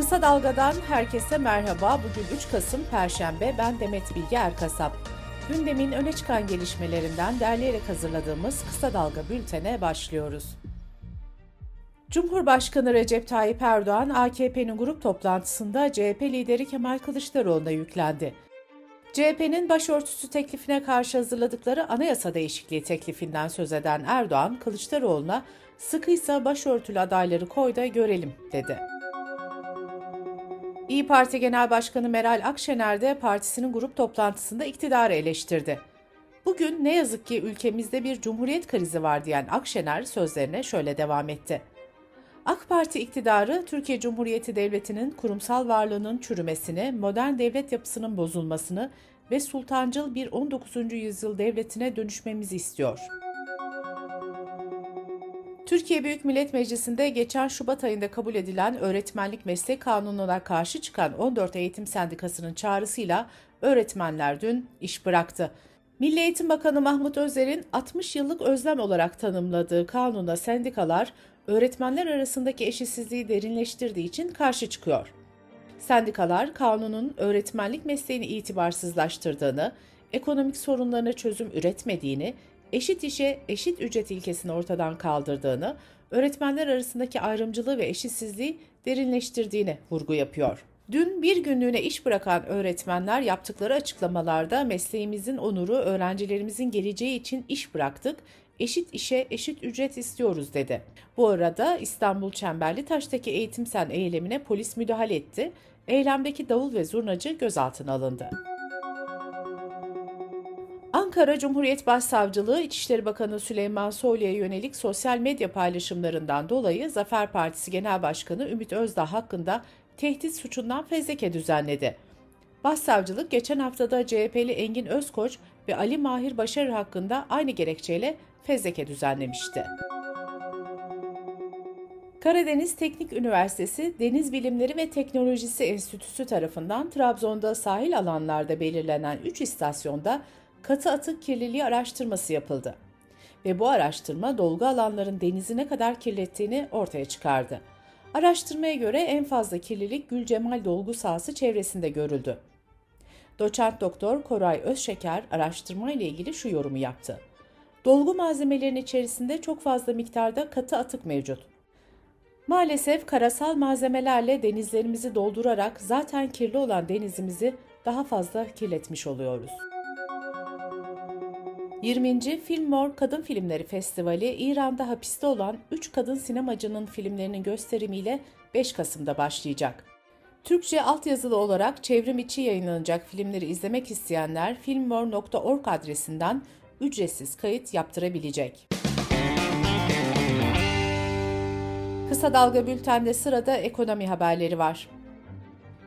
Kısa Dalga'dan herkese merhaba. Bugün 3 Kasım Perşembe. Ben Demet Bilge Erkasap. Gündemin öne çıkan gelişmelerinden derleyerek hazırladığımız Kısa Dalga bültene başlıyoruz. Cumhurbaşkanı Recep Tayyip Erdoğan, AKP'nin grup toplantısında CHP lideri Kemal Kılıçdaroğlu'na yüklendi. CHP'nin başörtüsü teklifine karşı hazırladıkları anayasa değişikliği teklifinden söz eden Erdoğan, Kılıçdaroğlu'na sıkıysa başörtülü adayları koy da görelim dedi. İyi Parti Genel Başkanı Meral Akşener de partisinin grup toplantısında iktidarı eleştirdi. Bugün ne yazık ki ülkemizde bir cumhuriyet krizi var diyen Akşener sözlerine şöyle devam etti. AK Parti iktidarı Türkiye Cumhuriyeti Devleti'nin kurumsal varlığının çürümesini, modern devlet yapısının bozulmasını ve sultancıl bir 19. yüzyıl devletine dönüşmemizi istiyor. Türkiye Büyük Millet Meclisi'nde geçen Şubat ayında kabul edilen öğretmenlik meslek kanununa karşı çıkan 14 eğitim sendikasının çağrısıyla öğretmenler dün iş bıraktı. Milli Eğitim Bakanı Mahmut Özer'in 60 yıllık özlem olarak tanımladığı kanuna sendikalar öğretmenler arasındaki eşitsizliği derinleştirdiği için karşı çıkıyor. Sendikalar kanunun öğretmenlik mesleğini itibarsızlaştırdığını, ekonomik sorunlarına çözüm üretmediğini, eşit işe eşit ücret ilkesini ortadan kaldırdığını, öğretmenler arasındaki ayrımcılığı ve eşitsizliği derinleştirdiğini vurgu yapıyor. Dün bir günlüğüne iş bırakan öğretmenler yaptıkları açıklamalarda mesleğimizin onuru, öğrencilerimizin geleceği için iş bıraktık, eşit işe eşit ücret istiyoruz dedi. Bu arada İstanbul Çemberli Taş'taki eğitim sen eylemine polis müdahale etti. Eylemdeki davul ve zurnacı gözaltına alındı. Ankara Cumhuriyet Başsavcılığı İçişleri Bakanı Süleyman Soylu'ya yönelik sosyal medya paylaşımlarından dolayı Zafer Partisi Genel Başkanı Ümit Özdağ hakkında tehdit suçundan fezleke düzenledi. Başsavcılık geçen haftada CHP'li Engin Özkoç ve Ali Mahir Başarır hakkında aynı gerekçeyle fezleke düzenlemişti. Karadeniz Teknik Üniversitesi Deniz Bilimleri ve Teknolojisi Enstitüsü tarafından Trabzon'da sahil alanlarda belirlenen 3 istasyonda katı atık kirliliği araştırması yapıldı. Ve bu araştırma dolgu alanların denizi ne kadar kirlettiğini ortaya çıkardı. Araştırmaya göre en fazla kirlilik Gülcemal dolgu sahası çevresinde görüldü. Doçent Doktor Koray Özşeker araştırma ile ilgili şu yorumu yaptı. Dolgu malzemelerinin içerisinde çok fazla miktarda katı atık mevcut. Maalesef karasal malzemelerle denizlerimizi doldurarak zaten kirli olan denizimizi daha fazla kirletmiş oluyoruz. 20. Filmor Kadın Filmleri Festivali İran'da hapiste olan 3 kadın sinemacının filmlerinin gösterimiyle 5 Kasım'da başlayacak. Türkçe altyazılı olarak çevrim içi yayınlanacak filmleri izlemek isteyenler filmor.org adresinden ücretsiz kayıt yaptırabilecek. Kısa Dalga Bülten'de sırada ekonomi haberleri var.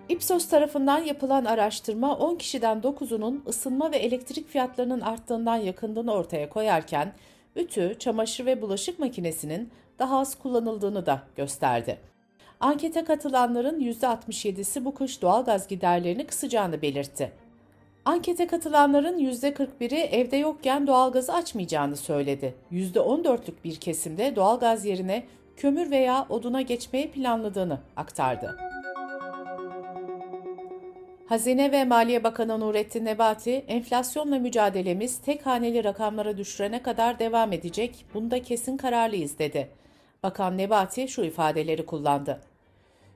Ipsos tarafından yapılan araştırma 10 kişiden 9'unun ısınma ve elektrik fiyatlarının arttığından yakındığını ortaya koyarken, ütü, çamaşır ve bulaşık makinesinin daha az kullanıldığını da gösterdi. Ankete katılanların %67'si bu kış doğalgaz giderlerini kısacağını belirtti. Ankete katılanların %41'i evde yokken doğalgazı açmayacağını söyledi. %14'lük bir kesimde doğalgaz yerine kömür veya oduna geçmeyi planladığını aktardı. Hazine ve Maliye Bakanı Nurettin Nebati, enflasyonla mücadelemiz tek haneli rakamlara düşürene kadar devam edecek, bunda kesin kararlıyız dedi. Bakan Nebati şu ifadeleri kullandı.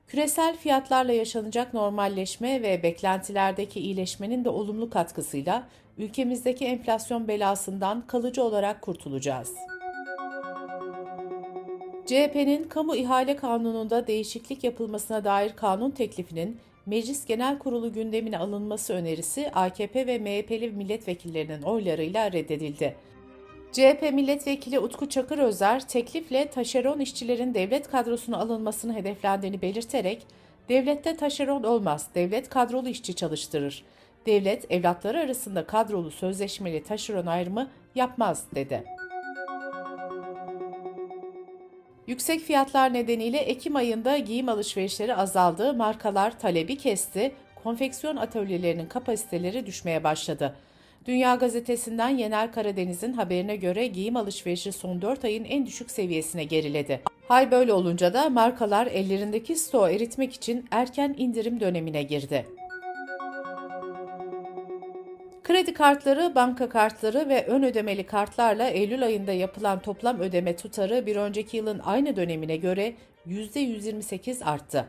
Küresel fiyatlarla yaşanacak normalleşme ve beklentilerdeki iyileşmenin de olumlu katkısıyla ülkemizdeki enflasyon belasından kalıcı olarak kurtulacağız. CHP'nin kamu ihale kanununda değişiklik yapılmasına dair kanun teklifinin Meclis Genel Kurulu gündemine alınması önerisi AKP ve MHP'li milletvekillerinin oylarıyla reddedildi. CHP milletvekili Utku Çakır Özer teklifle taşeron işçilerin devlet kadrosuna alınmasını hedeflendiğini belirterek devlette taşeron olmaz, devlet kadrolu işçi çalıştırır. Devlet evlatları arasında kadrolu sözleşmeli taşeron ayrımı yapmaz dedi. Yüksek fiyatlar nedeniyle Ekim ayında giyim alışverişleri azaldı, markalar talebi kesti, konfeksiyon atölyelerinin kapasiteleri düşmeye başladı. Dünya Gazetesi'nden Yener Karadeniz'in haberine göre giyim alışverişi son 4 ayın en düşük seviyesine geriledi. Hal böyle olunca da markalar ellerindeki stoğu eritmek için erken indirim dönemine girdi. Kredi kartları, banka kartları ve ön ödemeli kartlarla Eylül ayında yapılan toplam ödeme tutarı bir önceki yılın aynı dönemine göre %128 arttı.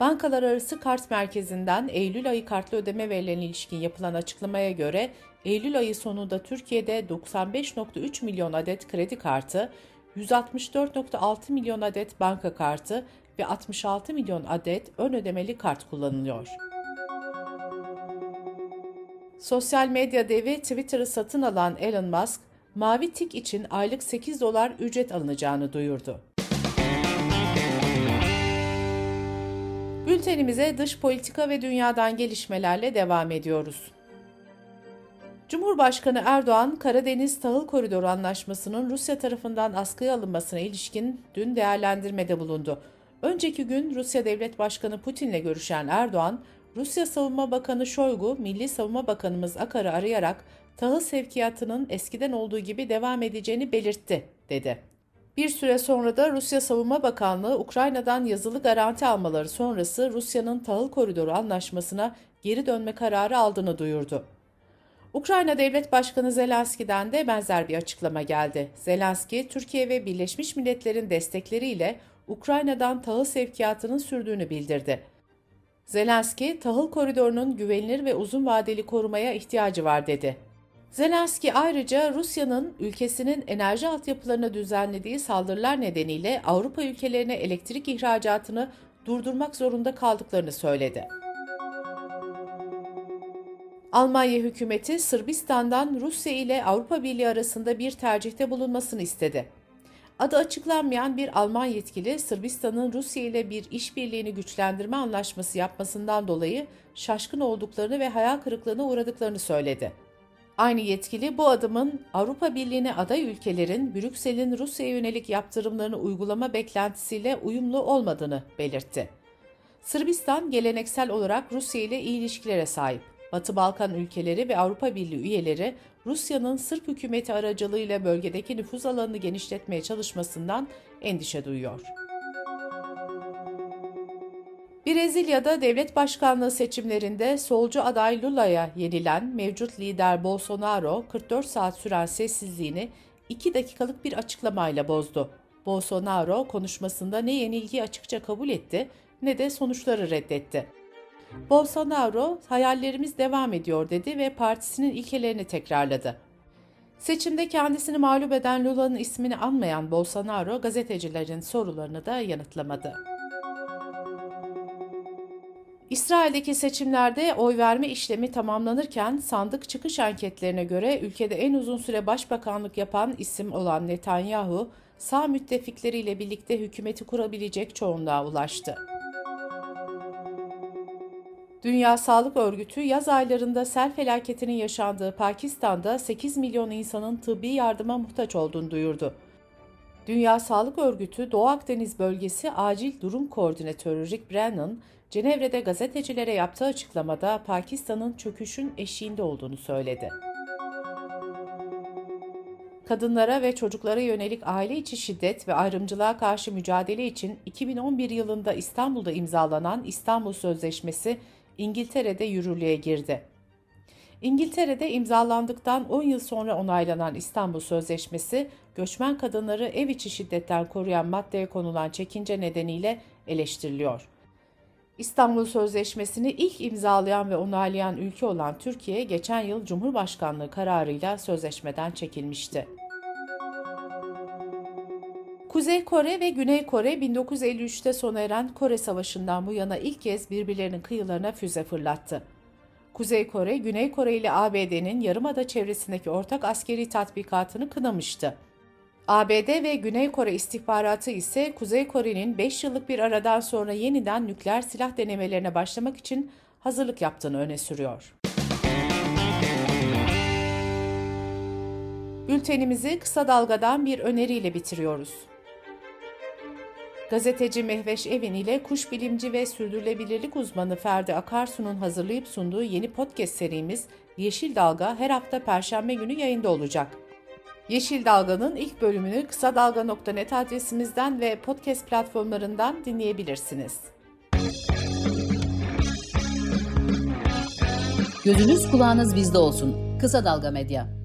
Bankalar arası kart merkezinden Eylül ayı kartlı ödeme verilerine ilişkin yapılan açıklamaya göre Eylül ayı sonunda Türkiye'de 95.3 milyon adet kredi kartı, 164.6 milyon adet banka kartı ve 66 milyon adet ön ödemeli kart kullanılıyor. Sosyal medya devi Twitter'ı satın alan Elon Musk, mavi tik için aylık 8 dolar ücret alınacağını duyurdu. Bültenimize dış politika ve dünyadan gelişmelerle devam ediyoruz. Cumhurbaşkanı Erdoğan, Karadeniz Tahıl Koridoru Anlaşması'nın Rusya tarafından askıya alınmasına ilişkin dün değerlendirmede bulundu. Önceki gün Rusya Devlet Başkanı Putin'le görüşen Erdoğan, Rusya Savunma Bakanı Şoygu, Milli Savunma Bakanımız Akar'ı arayarak tahıl sevkiyatının eskiden olduğu gibi devam edeceğini belirtti, dedi. Bir süre sonra da Rusya Savunma Bakanlığı Ukrayna'dan yazılı garanti almaları sonrası Rusya'nın tahıl koridoru anlaşmasına geri dönme kararı aldığını duyurdu. Ukrayna Devlet Başkanı Zelenski'den de benzer bir açıklama geldi. Zelenski, Türkiye ve Birleşmiş Milletler'in destekleriyle Ukrayna'dan tahıl sevkiyatının sürdüğünü bildirdi. Zelenski, tahıl koridorunun güvenilir ve uzun vadeli korumaya ihtiyacı var dedi. Zelenski ayrıca Rusya'nın ülkesinin enerji altyapılarına düzenlediği saldırılar nedeniyle Avrupa ülkelerine elektrik ihracatını durdurmak zorunda kaldıklarını söyledi. Almanya hükümeti Sırbistan'dan Rusya ile Avrupa Birliği arasında bir tercihte bulunmasını istedi. Adı açıklanmayan bir Alman yetkili Sırbistan'ın Rusya ile bir işbirliğini güçlendirme anlaşması yapmasından dolayı şaşkın olduklarını ve hayal kırıklığına uğradıklarını söyledi. Aynı yetkili bu adımın Avrupa Birliği'ne aday ülkelerin Brüksel'in Rusya'ya yönelik yaptırımlarını uygulama beklentisiyle uyumlu olmadığını belirtti. Sırbistan geleneksel olarak Rusya ile iyi ilişkilere sahip. Batı Balkan ülkeleri ve Avrupa Birliği üyeleri Rusya'nın Sırp hükümeti aracılığıyla bölgedeki nüfuz alanını genişletmeye çalışmasından endişe duyuyor. Brezilya'da devlet başkanlığı seçimlerinde solcu aday Lula'ya yenilen mevcut lider Bolsonaro 44 saat süren sessizliğini 2 dakikalık bir açıklamayla bozdu. Bolsonaro konuşmasında ne yenilgiyi açıkça kabul etti ne de sonuçları reddetti. Bolsonaro hayallerimiz devam ediyor dedi ve partisinin ilkelerini tekrarladı. Seçimde kendisini mağlup eden Lula'nın ismini anmayan Bolsonaro gazetecilerin sorularını da yanıtlamadı. İsrail'deki seçimlerde oy verme işlemi tamamlanırken sandık çıkış anketlerine göre ülkede en uzun süre başbakanlık yapan isim olan Netanyahu, sağ müttefikleriyle birlikte hükümeti kurabilecek çoğunluğa ulaştı. Dünya Sağlık Örgütü yaz aylarında sel felaketinin yaşandığı Pakistan'da 8 milyon insanın tıbbi yardıma muhtaç olduğunu duyurdu. Dünya Sağlık Örgütü Doğu Akdeniz Bölgesi Acil Durum Koordinatörü Rick Brennan, Cenevre'de gazetecilere yaptığı açıklamada Pakistan'ın çöküşün eşiğinde olduğunu söyledi. Kadınlara ve çocuklara yönelik aile içi şiddet ve ayrımcılığa karşı mücadele için 2011 yılında İstanbul'da imzalanan İstanbul Sözleşmesi İngiltere'de yürürlüğe girdi. İngiltere'de imzalandıktan 10 yıl sonra onaylanan İstanbul Sözleşmesi, göçmen kadınları ev içi şiddetten koruyan maddeye konulan çekince nedeniyle eleştiriliyor. İstanbul Sözleşmesi'ni ilk imzalayan ve onaylayan ülke olan Türkiye, geçen yıl Cumhurbaşkanlığı kararıyla sözleşmeden çekilmişti. Kuzey Kore ve Güney Kore 1953'te sona eren Kore Savaşı'ndan bu yana ilk kez birbirlerinin kıyılarına füze fırlattı. Kuzey Kore, Güney Kore ile ABD'nin yarımada çevresindeki ortak askeri tatbikatını kınamıştı. ABD ve Güney Kore istihbaratı ise Kuzey Kore'nin 5 yıllık bir aradan sonra yeniden nükleer silah denemelerine başlamak için hazırlık yaptığını öne sürüyor. Bültenimizi kısa dalgadan bir öneriyle bitiriyoruz. Gazeteci Mehveş Evin ile kuş bilimci ve sürdürülebilirlik uzmanı Ferdi Akarsu'nun hazırlayıp sunduğu yeni podcast serimiz Yeşil Dalga her hafta Perşembe günü yayında olacak. Yeşil Dalga'nın ilk bölümünü kısa dalga.net adresimizden ve podcast platformlarından dinleyebilirsiniz. Gözünüz kulağınız bizde olsun. Kısa Dalga Medya.